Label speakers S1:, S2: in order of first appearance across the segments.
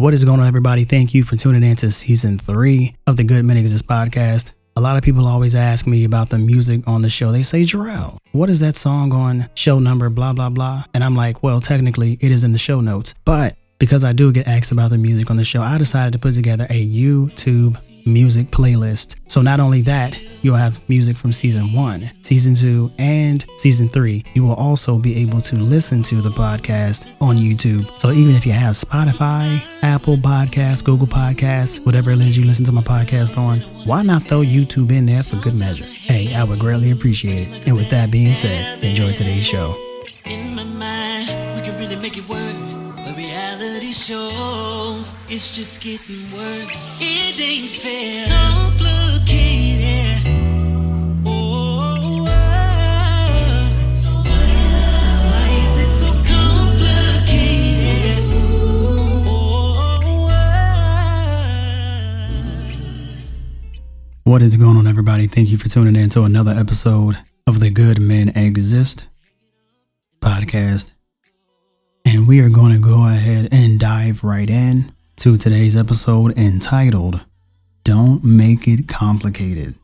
S1: What is going on, everybody? Thank you for tuning in to season three of the Good Men Exist podcast. A lot of people always ask me about the music on the show. They say, Jarrell, what is that song on show number, blah, blah, blah? And I'm like, well, technically, it is in the show notes. But because I do get asked about the music on the show, I decided to put together a YouTube music playlist. So not only that, you'll have music from season one, season two, and season three. You will also be able to listen to the podcast on YouTube. So even if you have Spotify, Apple Podcasts, Google Podcasts, whatever it is you listen to my podcast on, why not throw YouTube in there for good measure? Hey, I would greatly appreciate it. And with that being said, enjoy today's show.
S2: Reality shows it's just getting worse. It ain't fair. Complicated. Oh, complicated?
S1: What is going on, everybody? Thank you for tuning in to another episode of the Good Men Exist podcast. And we are going to go ahead and dive right in to today's episode entitled Don't Make It Complicated.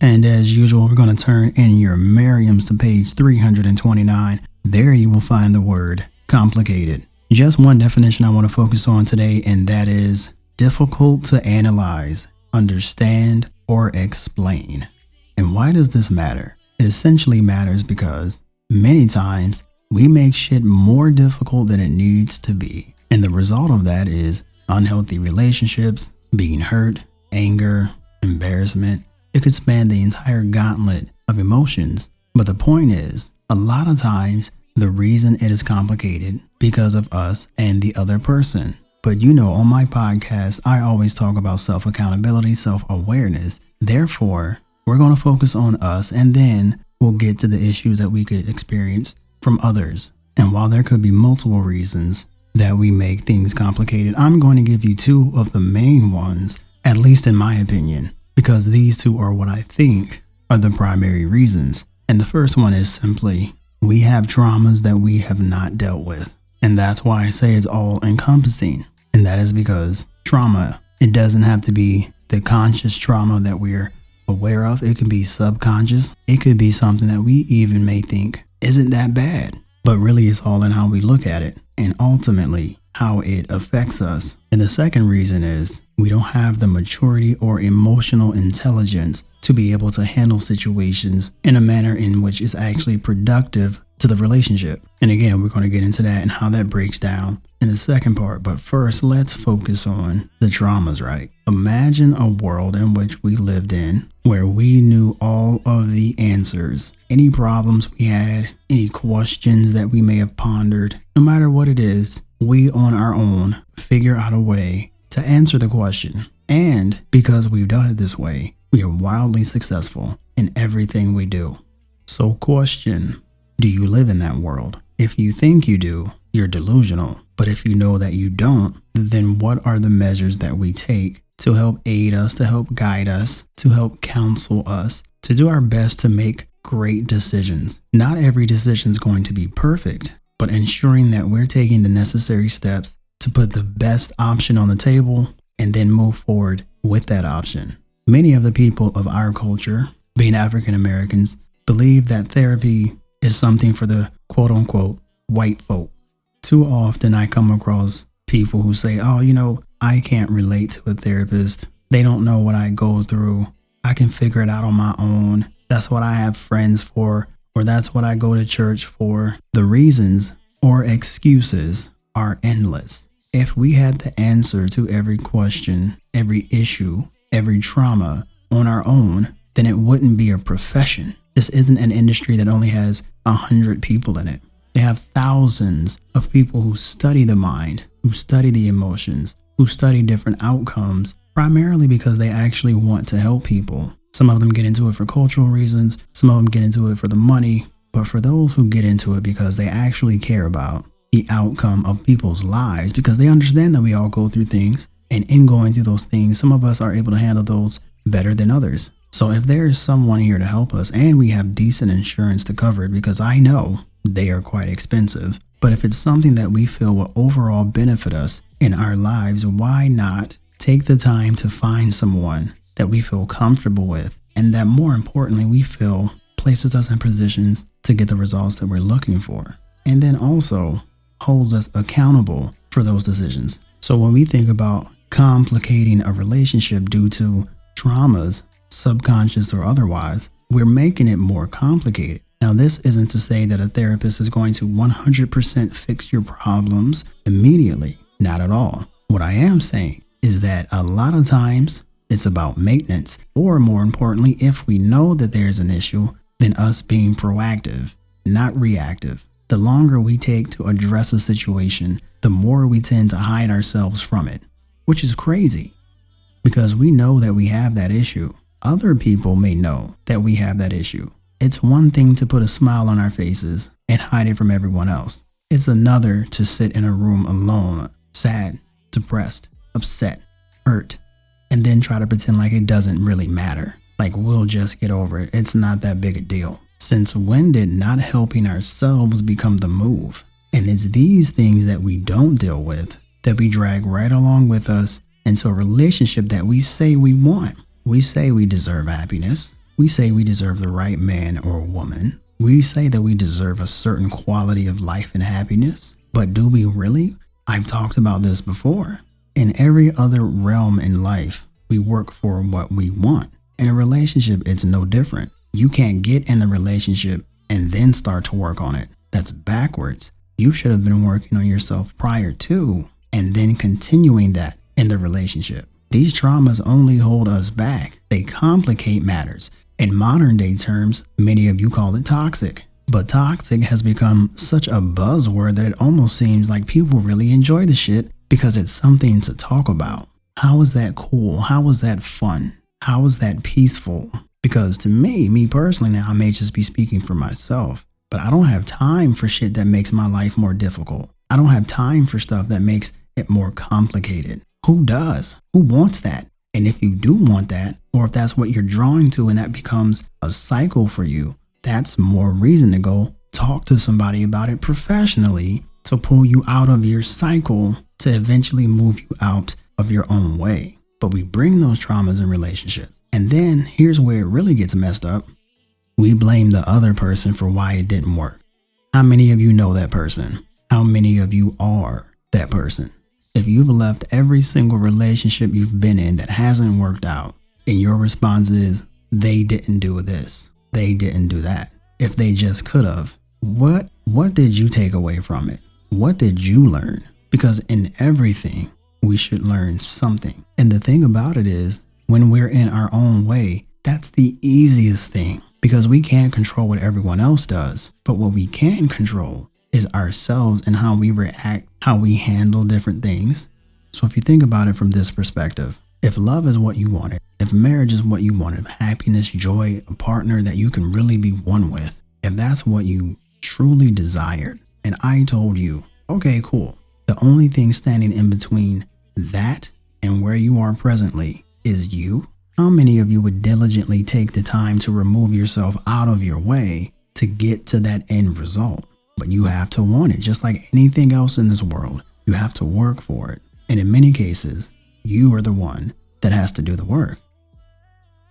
S1: And as usual, we're going to turn in your Merriam's to page 329. There you will find the word complicated. Just one definition I want to focus on today, and that is difficult to analyze, understand, or explain. And why does this matter? It essentially matters because many times we make shit more difficult than it needs to be. And the result of that is unhealthy relationships, being hurt, anger, embarrassment. It could span the entire gauntlet of emotions. But the point is, a lot of times, the reason it is complicated because of us and the other person. But you know, on my podcast, I always talk about self accountability, self awareness. Therefore, we're going to focus on us and then we'll get to the issues that we could experience from others. And while there could be multiple reasons that we make things complicated, I'm going to give you two of the main ones, at least in my opinion, because these two are what I think are the primary reasons. And the first one is simply we have traumas that we have not dealt with. And that's why I say it's all encompassing. And that is because trauma, it doesn't have to be the conscious trauma that we're aware of. It can be subconscious. It could be something that we even may think isn't that bad. But really, it's all in how we look at it and ultimately how it affects us. And the second reason is we don't have the maturity or emotional intelligence to be able to handle situations in a manner in which is actually productive to the relationship. And again, we're going to get into that and how that breaks down in the second part. But first, let's focus on the dramas, right? Imagine a world in which we lived in where we knew all of the answers, any problems we had, any questions that we may have pondered, no matter what it is, we on our own figure out a way to answer the question. And because we've done it this way, we are wildly successful in everything we do. So, question Do you live in that world? If you think you do, you're delusional. But if you know that you don't, then what are the measures that we take to help aid us, to help guide us, to help counsel us, to do our best to make great decisions? Not every decision is going to be perfect, but ensuring that we're taking the necessary steps to put the best option on the table and then move forward with that option. Many of the people of our culture, being African Americans, believe that therapy is something for the quote unquote white folk. Too often I come across people who say, oh, you know, I can't relate to a therapist. They don't know what I go through. I can figure it out on my own. That's what I have friends for, or that's what I go to church for. The reasons or excuses are endless. If we had the answer to every question, every issue, every trauma on our own, then it wouldn't be a profession. This isn't an industry that only has a hundred people in it. They have thousands of people who study the mind, who study the emotions, who study different outcomes, primarily because they actually want to help people. Some of them get into it for cultural reasons, some of them get into it for the money, but for those who get into it because they actually care about the outcome of people's lives, because they understand that we all go through things, and in going through those things, some of us are able to handle those better than others. So if there is someone here to help us and we have decent insurance to cover it, because I know they are quite expensive, but if it's something that we feel will overall benefit us in our lives, why not take the time to find someone that we feel comfortable with and that more importantly, we feel places us in positions to get the results that we're looking for. And then also holds us accountable for those decisions. So when we think about complicating a relationship due to traumas, subconscious or otherwise, we're making it more complicated. Now, this isn't to say that a therapist is going to 100% fix your problems immediately. Not at all. What I am saying is that a lot of times it's about maintenance, or more importantly, if we know that there's an issue, then us being proactive, not reactive. The longer we take to address a situation, the more we tend to hide ourselves from it, which is crazy because we know that we have that issue. Other people may know that we have that issue. It's one thing to put a smile on our faces and hide it from everyone else. It's another to sit in a room alone, sad, depressed, upset, hurt, and then try to pretend like it doesn't really matter. Like we'll just get over it. It's not that big a deal. Since when did not helping ourselves become the move? And it's these things that we don't deal with that we drag right along with us into a relationship that we say we want. We say we deserve happiness. We say we deserve the right man or woman. We say that we deserve a certain quality of life and happiness. But do we really? I've talked about this before. In every other realm in life, we work for what we want. In a relationship, it's no different. You can't get in the relationship and then start to work on it. That's backwards. You should have been working on yourself prior to and then continuing that in the relationship. These traumas only hold us back, they complicate matters. In modern day terms, many of you call it toxic. But toxic has become such a buzzword that it almost seems like people really enjoy the shit because it's something to talk about. How is that cool? How is that fun? How is that peaceful? Because to me, me personally, now I may just be speaking for myself, but I don't have time for shit that makes my life more difficult. I don't have time for stuff that makes it more complicated. Who does? Who wants that? And if you do want that, or if that's what you're drawing to and that becomes a cycle for you, that's more reason to go talk to somebody about it professionally to pull you out of your cycle to eventually move you out of your own way. But we bring those traumas in relationships. And then here's where it really gets messed up. We blame the other person for why it didn't work. How many of you know that person? How many of you are that person? If you've left every single relationship you've been in that hasn't worked out, and your response is, they didn't do this, they didn't do that. If they just could have, what what did you take away from it? What did you learn? Because in everything, we should learn something. And the thing about it is, when we're in our own way, that's the easiest thing because we can't control what everyone else does. But what we can control is ourselves and how we react, how we handle different things. So if you think about it from this perspective, if love is what you wanted, if marriage is what you wanted, happiness, joy, a partner that you can really be one with, if that's what you truly desired, and I told you, okay, cool, the only thing standing in between that and where you are presently is you, how many of you would diligently take the time to remove yourself out of your way to get to that end result? But you have to want it, just like anything else in this world. You have to work for it. And in many cases, you are the one that has to do the work.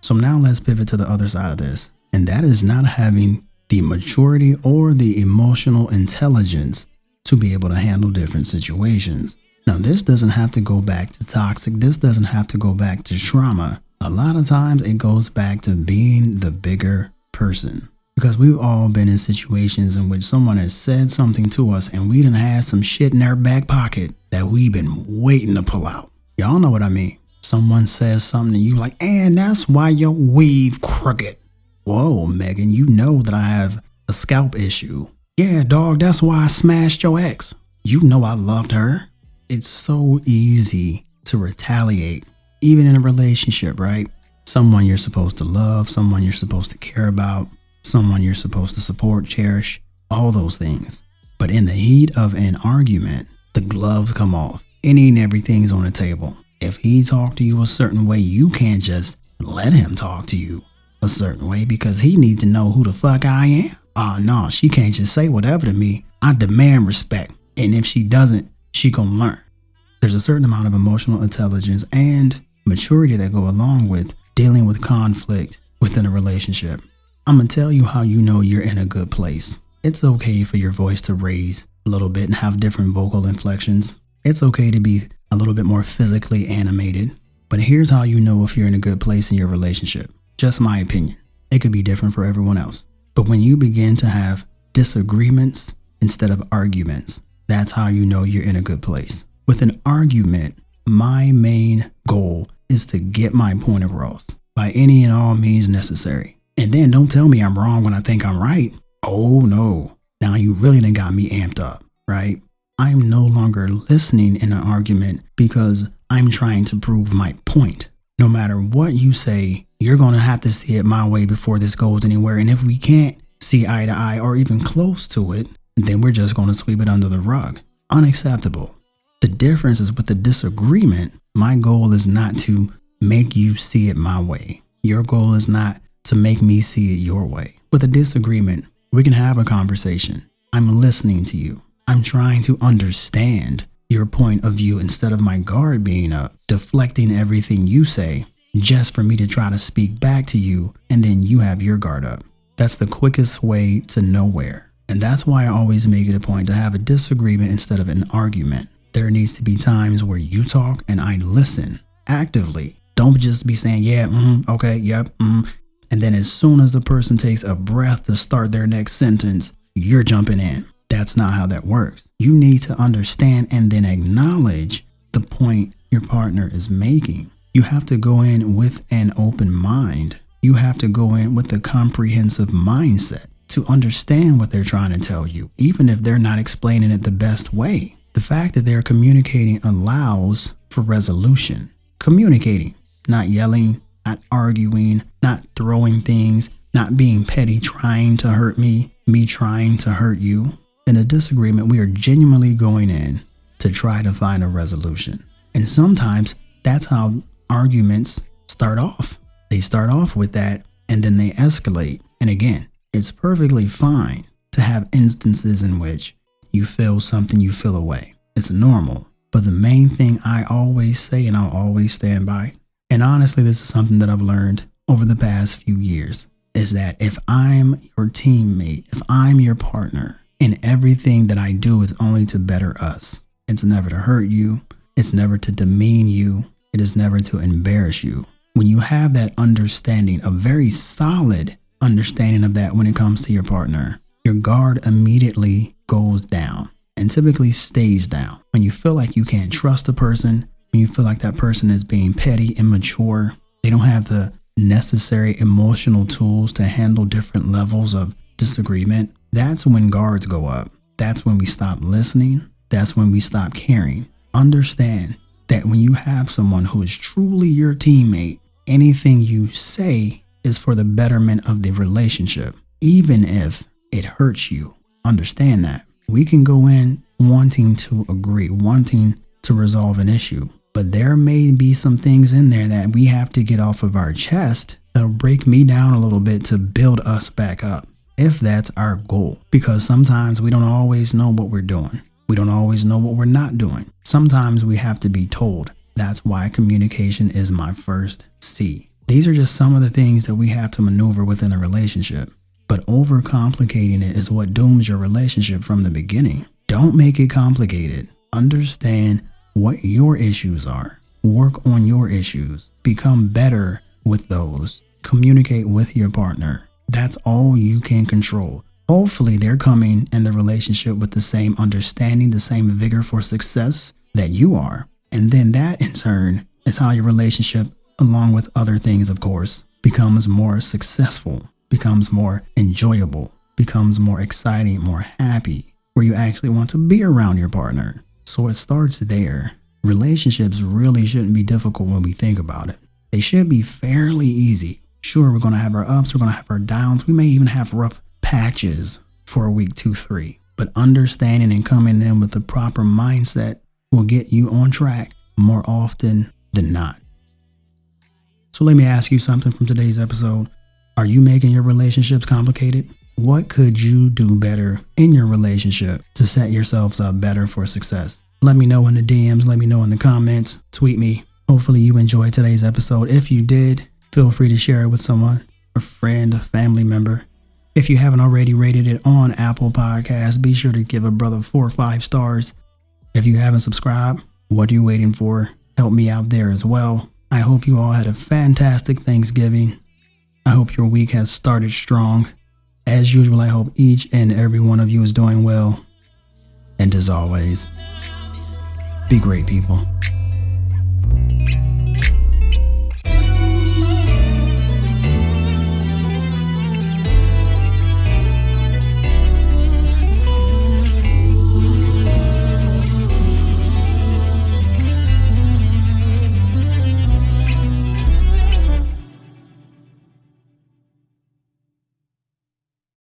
S1: So now let's pivot to the other side of this, and that is not having the maturity or the emotional intelligence to be able to handle different situations. Now, this doesn't have to go back to toxic, this doesn't have to go back to trauma. A lot of times it goes back to being the bigger person. Because we've all been in situations in which someone has said something to us and we done had some shit in our back pocket that we've been waiting to pull out. Y'all know what I mean. Someone says something and you like, and that's why your weave crooked. Whoa, Megan, you know that I have a scalp issue. Yeah, dog, that's why I smashed your ex. You know I loved her. It's so easy to retaliate, even in a relationship, right? Someone you're supposed to love, someone you're supposed to care about, someone you're supposed to support, cherish, all those things. But in the heat of an argument, the gloves come off. Any and everything's on the table. If he talked to you a certain way, you can't just let him talk to you a certain way because he needs to know who the fuck I am. Oh no, she can't just say whatever to me. I demand respect. And if she doesn't, she gonna learn. There's a certain amount of emotional intelligence and maturity that go along with dealing with conflict within a relationship. I'm gonna tell you how you know you're in a good place. It's okay for your voice to raise a little bit and have different vocal inflections. It's okay to be a little bit more physically animated. But here's how you know if you're in a good place in your relationship. Just my opinion. It could be different for everyone else. But when you begin to have disagreements instead of arguments, that's how you know you're in a good place. With an argument, my main goal is to get my point across by any and all means necessary. And then don't tell me I'm wrong when I think I'm right. Oh no. Now you really done got me amped up, right? I'm no longer listening in an argument because I'm trying to prove my point. No matter what you say, you're going to have to see it my way before this goes anywhere. And if we can't see eye to eye or even close to it, then we're just going to sweep it under the rug. Unacceptable. The difference is with the disagreement, my goal is not to make you see it my way. Your goal is not to make me see it your way. With a disagreement, we can have a conversation. I'm listening to you. I'm trying to understand your point of view instead of my guard being up, deflecting everything you say just for me to try to speak back to you and then you have your guard up. That's the quickest way to nowhere. And that's why I always make it a point to have a disagreement instead of an argument. There needs to be times where you talk and I listen actively. Don't just be saying, yeah, mm, okay, yep, mm. And then as soon as the person takes a breath to start their next sentence, you're jumping in. That's not how that works. You need to understand and then acknowledge the point your partner is making. You have to go in with an open mind. You have to go in with a comprehensive mindset to understand what they're trying to tell you, even if they're not explaining it the best way. The fact that they're communicating allows for resolution. Communicating, not yelling, not arguing, not throwing things, not being petty, trying to hurt me, me trying to hurt you. In a disagreement, we are genuinely going in to try to find a resolution. And sometimes that's how arguments start off. They start off with that and then they escalate. And again, it's perfectly fine to have instances in which you feel something, you feel away. It's normal. But the main thing I always say and I'll always stand by, and honestly, this is something that I've learned over the past few years, is that if I'm your teammate, if I'm your partner, and everything that I do is only to better us, it's never to hurt you, it's never to demean you, it is never to embarrass you. When you have that understanding, a very solid understanding of that when it comes to your partner, your guard immediately goes down and typically stays down. When you feel like you can't trust a person, when you feel like that person is being petty, immature, they don't have the necessary emotional tools to handle different levels of disagreement, that's when guards go up. That's when we stop listening. That's when we stop caring. Understand that when you have someone who is truly your teammate, anything you say is for the betterment of the relationship, even if it hurts you. Understand that. We can go in wanting to agree, wanting to resolve an issue, but there may be some things in there that we have to get off of our chest that'll break me down a little bit to build us back up, if that's our goal. Because sometimes we don't always know what we're doing, we don't always know what we're not doing. Sometimes we have to be told. That's why communication is my first C. These are just some of the things that we have to maneuver within a relationship. But overcomplicating it is what dooms your relationship from the beginning. Don't make it complicated. Understand what your issues are. Work on your issues. Become better with those. Communicate with your partner. That's all you can control. Hopefully, they're coming in the relationship with the same understanding, the same vigor for success that you are. And then that in turn is how your relationship, along with other things, of course, becomes more successful, becomes more enjoyable, becomes more exciting, more happy, where you actually want to be around your partner. So it starts there. Relationships really shouldn't be difficult when we think about it. They should be fairly easy. Sure, we're going to have our ups, we're going to have our downs. We may even have rough patches for a week two, three. But understanding and coming in with the proper mindset will get you on track more often than not. So let me ask you something from today's episode. Are you making your relationships complicated? What could you do better in your relationship to set yourselves up better for success? Let me know in the DMs, let me know in the comments, tweet me. Hopefully, you enjoyed today's episode. If you did, feel free to share it with someone, a friend, a family member. If you haven't already rated it on Apple Podcasts, be sure to give a brother four or five stars. If you haven't subscribed, what are you waiting for? Help me out there as well. I hope you all had a fantastic Thanksgiving. I hope your week has started strong. As usual, I hope each and every one of you is doing well. And as always, be great people.